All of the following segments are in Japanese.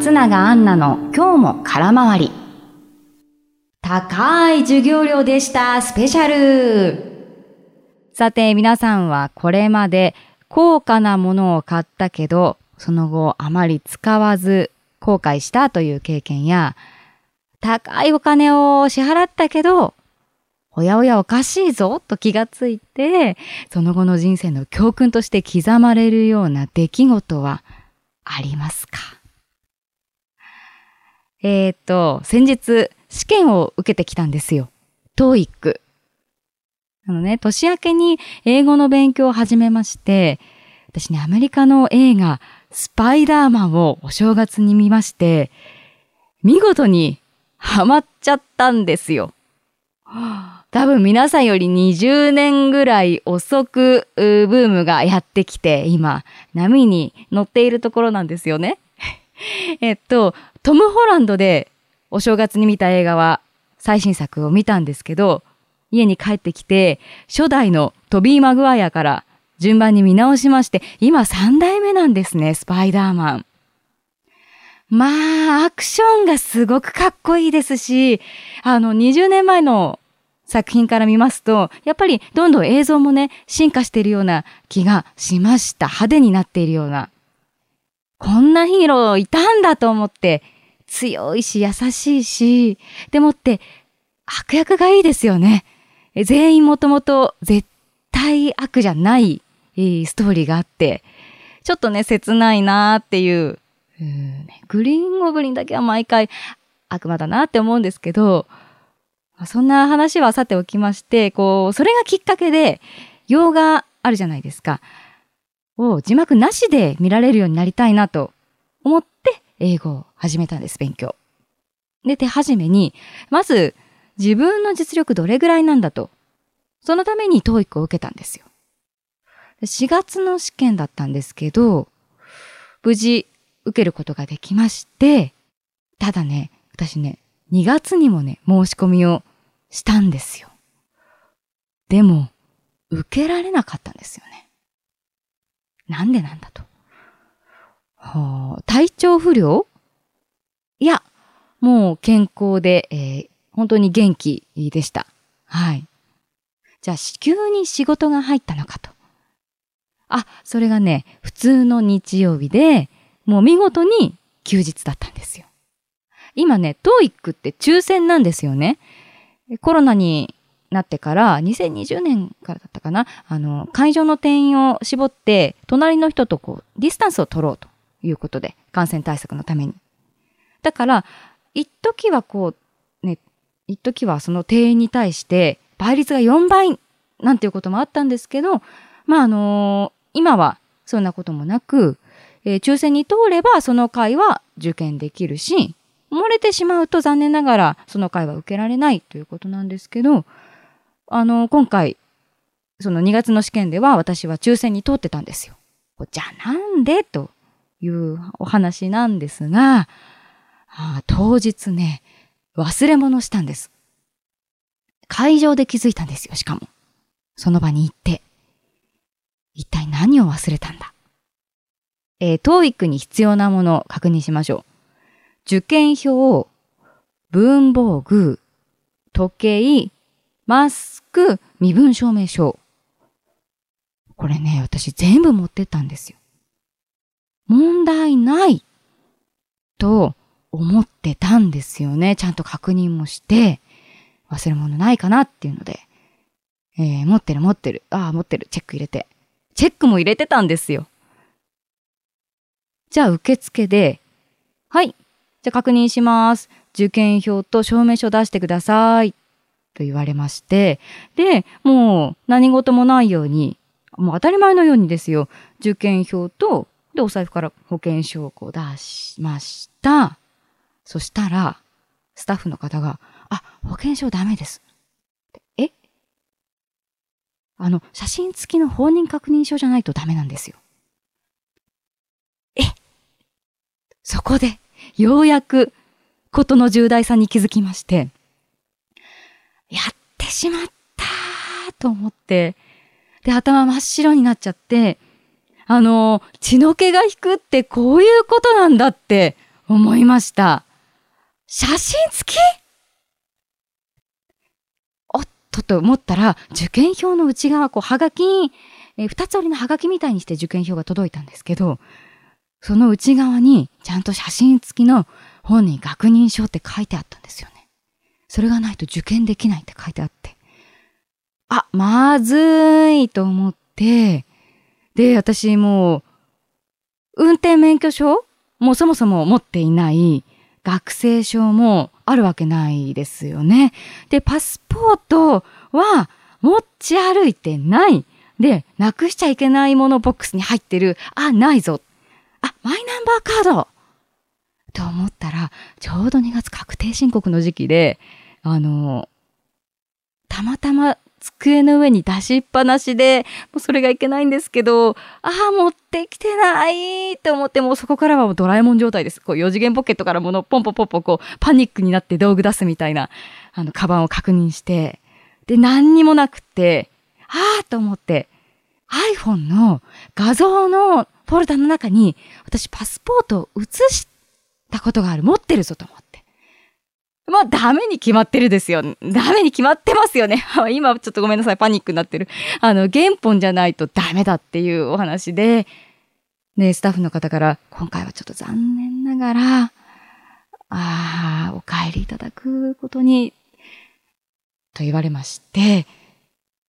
松永アンナの今日も空回り。高い授業料でしたスペシャル。さて皆さんはこれまで高価なものを買ったけど、その後あまり使わず後悔したという経験や、高いお金を支払ったけど、おやおやおかしいぞと気がついて、その後の人生の教訓として刻まれるような出来事はありますか？えっ、と、先日試験を受けてきたんですよ。TOEIC。あのね、年明けに英語の勉強を始めまして、私ね、アメリカの映画、スパイダーマンをお正月に見まして、見事にハマっちゃったんですよ。多分皆さんより20年ぐらい遅くブームがやってきて、今、波に乗っているところなんですよね。えっと、トム・ホランドでお正月に見た映画は最新作を見たんですけど、家に帰ってきて、初代のトビー・マグワイアから順番に見直しまして、今3代目なんですね、スパイダーマン。まあ、アクションがすごくかっこいいですし、あの、20年前の作品から見ますと、やっぱりどんどん映像もね、進化しているような気がしました。派手になっているような。こんなヒーローいたんだと思って、強いし優しいし、でもって悪役がいいですよね。全員もともと絶対悪じゃないストーリーがあって、ちょっとね、切ないなーっていう、うね、グリーンゴブリンだけは毎回悪魔だなって思うんですけど、そんな話はさておきまして、こう、それがきっかけで、洋画あるじゃないですか。を字幕なしで見られるようになりたいなと思って英語を始めたんです、勉強。で、手始めに、まず自分の実力どれぐらいなんだと。そのために TOEIC を受けたんですよ。4月の試験だったんですけど、無事受けることができまして、ただね、私ね、2月にもね、申し込みをしたんですよ。でも、受けられなかったんですよね。なんでなんだと。はあ、体調不良？いや、もう健康で、えー、本当に元気でした。はい。じゃあ、急に仕事が入ったのかと。あ、それがね、普通の日曜日で、もう見事に休日だったんですよ。今ね、TOEIC って抽選なんですよね。コロナになってから、2020年からだったかな、あの、会場の定員を絞って、隣の人とこう、ディスタンスを取ろうということで、感染対策のために。だから、一時はこう、ね、一時はその定員に対して、倍率が4倍なんていうこともあったんですけど、まあ、あのー、今はそんなこともなく、えー、抽選に通ればその会は受験できるし、漏れてしまうと残念ながらその回は受けられないということなんですけど、あの、今回、その2月の試験では私は抽選に通ってたんですよ。じゃあなんで？というお話なんですが、ああ、当日ね、忘れ物したんです。会場で気づいたんですよ、しかも。その場に行って。一体何を忘れたんだ？えー、TOEIC に必要なものを確認しましょう。受験票、文房具、時計、マスク、身分証明書。これね、私全部持ってったんですよ。問題ないと思ってたんですよね。ちゃんと確認もして、忘れ物ないかなっていうので、えー、持ってる持ってる。ああ、持ってる。チェック入れて。チェックも入れてたんですよ。じゃあ受付で、はい、じゃあ確認します。受験票と証明書出してください。と言われまして、で、もう何事もないように、もう当たり前のようにですよ、受験票と、で、お財布から保険証をこう出しました。そしたら、スタッフの方が、あ、保険証ダメです。え？あの、写真付きの本人確認書じゃないとダメなんですよ。え？そこで、ようやくことの重大さに気づきまして、やってしまったと思って、で、頭真っ白になっちゃって、あの、血の気が引くってこういうことなんだって思いました。写真付き？おっとと思ったら、受験票の内側、こう、はがき、えー二つ折りのはがきみたいにして受験票が届いたんですけど、その内側にちゃんと写真付きの本人確認書って書いてあったんですよね。それがないと受験できないって書いてあって。あ、まずいと思って、で、私もう、運転免許証もうそもそも持っていない学生証もあるわけないですよね。で、パスポートは持ち歩いてない。で、なくしちゃいけないものボックスに入ってる。あ、ないぞ。あ、マイナンバーカードと思ったら、ちょうど2月確定申告の時期で、あの、たまたま机の上に出しっぱなしで、もうそれがいけないんですけど、ああ、持ってきてないと思って、もうそこからはもうドラえもん状態です。こう、4次元ポケットから物をポンポンポンポンこう、パニックになって道具出すみたいな、あの、カバンを確認して、で、何にもなくて、ああと思って、iPhone の画像のフォルダの中に、私パスポートを写したことがある。持ってるぞと思って。まあ、ダメに決まってるですよ。ダメに決まってますよね。今ちょっとごめんなさい。パニックになってる。あの、原本じゃないとダメだっていうお話で、で、スタッフの方から、今回はちょっと残念ながら、ああ、お帰りいただくことに、と言われまして、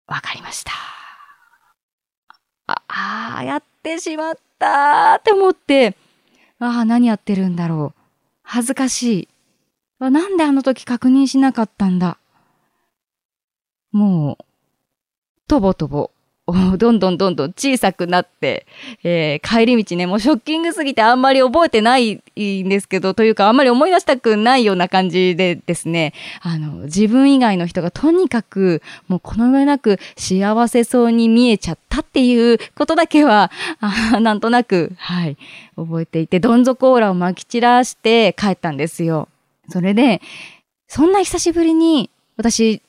わかりました。ああ、やってしまったって思って、ああ、何やってるんだろう。恥ずかしい。なんであの時確認しなかったんだ？もう、とぼとぼ、どんどんどんどん小さくなって、えー帰り道ね、もうショッキングすぎてあんまり覚えてないんですけど、というかあんまり思い出したくないような感じでですね、あの、自分以外の人がとにかく、もうこの上なく幸せそうに見えちゃったっていうことだけは、あなんとなく、はい、覚えていて、どん底オーラを撒き散らして帰ったんですよ。それで、そんな久しぶりに私、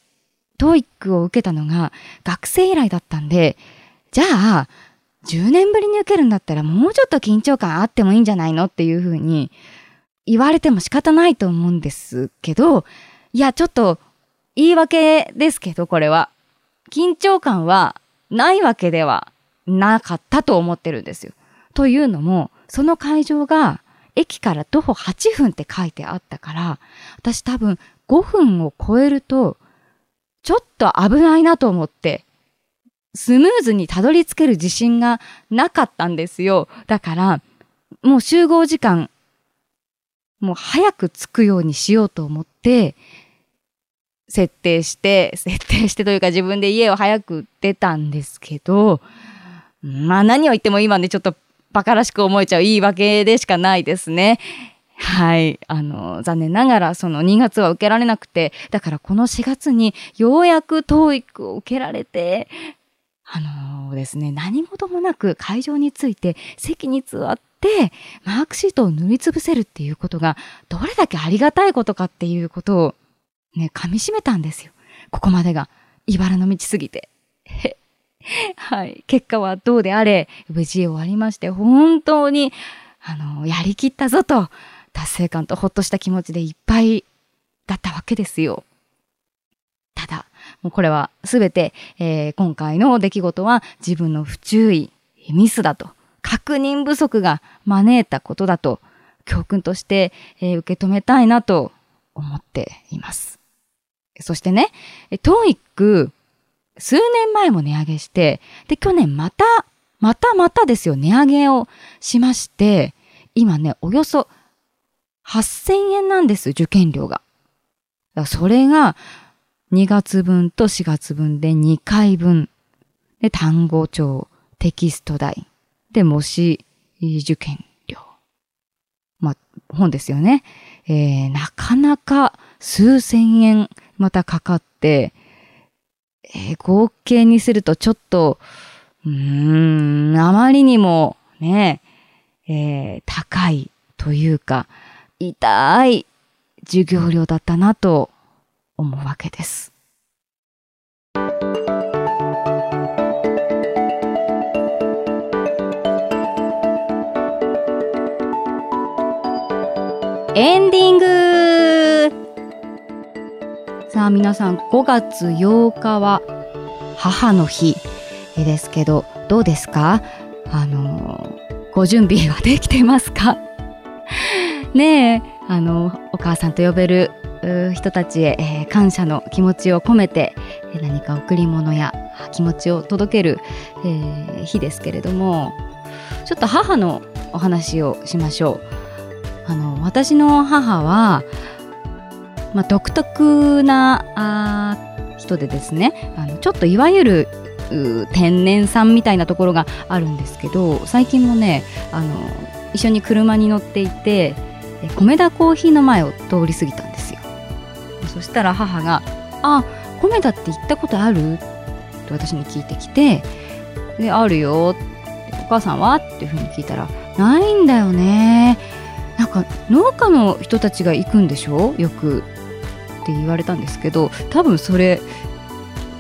トーイックを受けたのが学生以来だったんで、じゃあ、10年ぶりに受けるんだったらもうちょっと緊張感あってもいいんじゃないのっていうふうに言われても仕方ないと思うんですけど、いや、ちょっと言い訳ですけど、これは。緊張感はないわけではなかったと思ってるんですよ。というのも、その会場が駅から徒歩8分って書いてあったから、私多分5分を超えると、ちょっと危ないなと思って、スムーズにたどり着ける自信がなかったんですよ。だから、もう集合時間、もう早く着くようにしようと思って、設定して、設定してというか自分で家を早く出たんですけど、まあ何を言っても今ね、ちょっとバカらしく思えちゃう言い訳でしかないですね。はい。あの、残念ながら、その2月は受けられなくて、だからこの4月にようやく TOEIC を受けられて、あのですね、何事もなく会場について席に座って、マークシートを塗りつぶせるっていうことが、どれだけありがたいことかっていうことを、ね、噛み締めたんですよ。ここまでが。茨の道すぎて。はい。結果はどうであれ、無事終わりまして、本当に、あの、やりきったぞと、達成感とほっとした気持ちでいっぱいだったわけですよ。ただ、もうこれはすべて、えー今回の出来事は自分の不注意、ミスだと、確認不足が招いたことだと、教訓として、えー受け止めたいなと思っています。そしてね、え TOEIC、数年前も値上げして、で、去年また、またまたですよ、値上げをしまして、今ね、およそ8000円なんです、受験料が。それが、2月分と4月分で2回分。で、単語帳、テキスト代。で、模試受験料。まあ、本ですよね。えー、なかなか数千円またかかって、えー合計にするとちょっと、うーん、あまりにもね、えー高いというか、痛い授業料だったなと思うわけです。エンディングさあ皆さん5月8日は母の日ですけどどうですか？あのご準備はできてますか？ねえあのお母さんと呼べる人たちへ、えー、感謝の気持ちを込めて何か贈り物や気持ちを届ける、えー、日ですけれどもちょっと母のお話をしましょう。あの私の母は、まあ、独特なあ人でですねあのちょっといわゆる天然さんみたいなところがあるんですけど最近もねあの一緒に車に乗っていて米田コーヒーの前を通り過ぎたんですよそしたら母が「あ米田って行ったことある?」と私に聞いてきて「であるよ」お母さんは?」っていうふうに聞いたら「ないんだよねなんか農家の人たちが行くんでしょ？よく」って言われたんですけど多分それ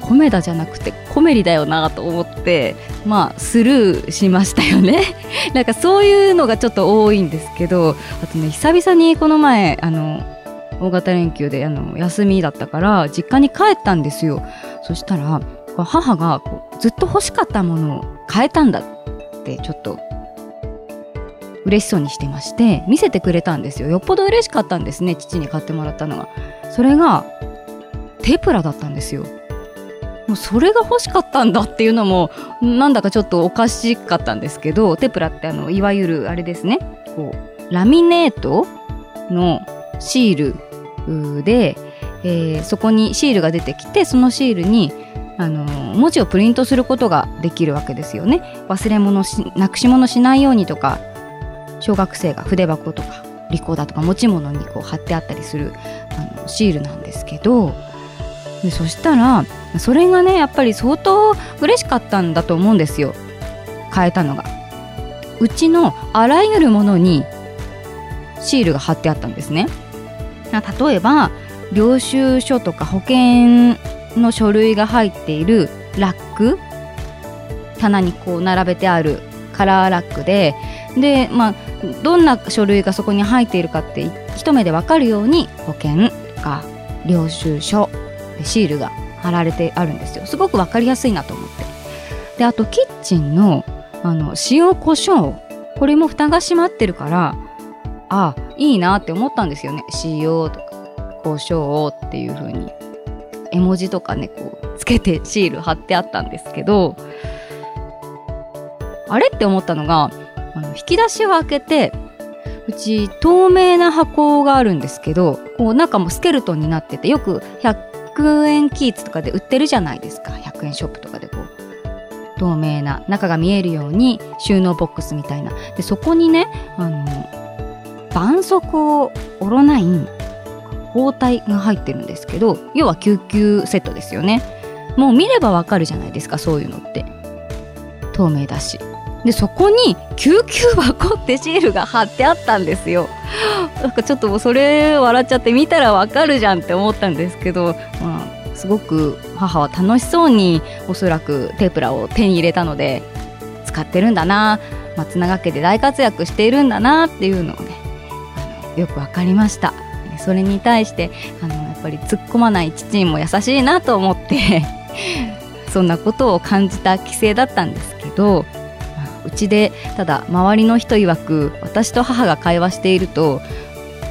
米田じゃなくてコメリだよなと思ってまあスルーしましたよね。なんかそういうのがちょっと多いんですけどあとね久々にこの前あの大型連休であの休みだったから実家に帰ったんですよ。そしたら母がずっと欲しかったものを買えたんだってちょっと嬉しそうにしてまして見せてくれたんですよ。よっぽど嬉しかったんですね父に買ってもらったのがそれがテプラだったんですよ。もうそれが欲しかったんだっていうのもなんだかちょっとおかしかったんですけどテプラってあのいわゆるあれですね。こうラミネートのシールで、えー、そこにシールが出てきてそのシールにあの文字をプリントすることができるわけですよね。忘れ物しなくし物しないようにとか小学生が筆箱とかリコーダーとか持ち物にこう貼ってあったりするあのシールなんですけどでそしたらそれがねやっぱり相当嬉しかったんだと思うんですよ。変えたのが。うちのあらゆるものにシールが貼ってあったんですね。例えば領収書とか保険の書類が入っているラック。棚にこう並べてあるカラーラックでで、まあ、どんな書類がそこに入っているかって一目で分かるように保険とか領収書シールが貼られてあるんですよ。すごく分かりやすいなと思って。であとキッチンのあの塩コショウこれも蓋が閉まってるからあいいなって思ったんですよね。塩とか胡椒っていう風に。絵文字とかねこうつけてシール貼ってあったんですけどあれって思ったのがあの引き出しを開けてうち透明な箱があるんですけどこう中もスケルトンになっててよく100円キーツとかで売ってるじゃないですか。100円ショップとかでこう。透明な中が見えるように収納ボックスみたいな。でそこにねあの絆創膏オロナイン包帯が入ってるんですけど要は救急セットですよね。もう見ればわかるじゃないですかそういうのって。透明だし。でそこに救急箱ってシールが貼ってあったんですよ。なんかちょっともうそれ笑っちゃって見たらわかるじゃんって思ったんですけど、まあ、すごく母は楽しそうにおそらくテープラを手に入れたので使ってるんだな松永家で大活躍しているんだなっていうのをねよく分かりました。それに対してあのやっぱり突っ込まない父にも優しいなと思ってそんなことを感じた帰省だったんですけどうちでただ周りの人曰く私と母が会話していると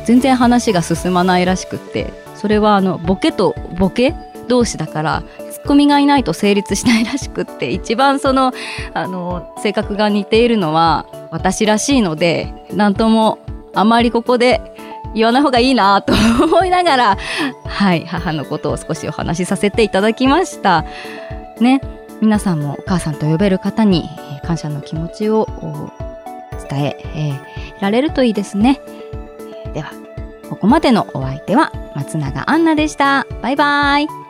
全然話が進まないらしくってそれはあのボケとボケ同士だからツッコミがいないと成立しないらしくって一番そのあの性格が似ているのは私らしいので何ともあまりここで言わない方がいいなと思いながらはい母のことを少しお話しさせていただきました。ね皆さんもお母さんと呼べる方に感謝の気持ちを伝ええー、られるといいですね。では、ここまでのお相手は松永アンナでした。バイバイ。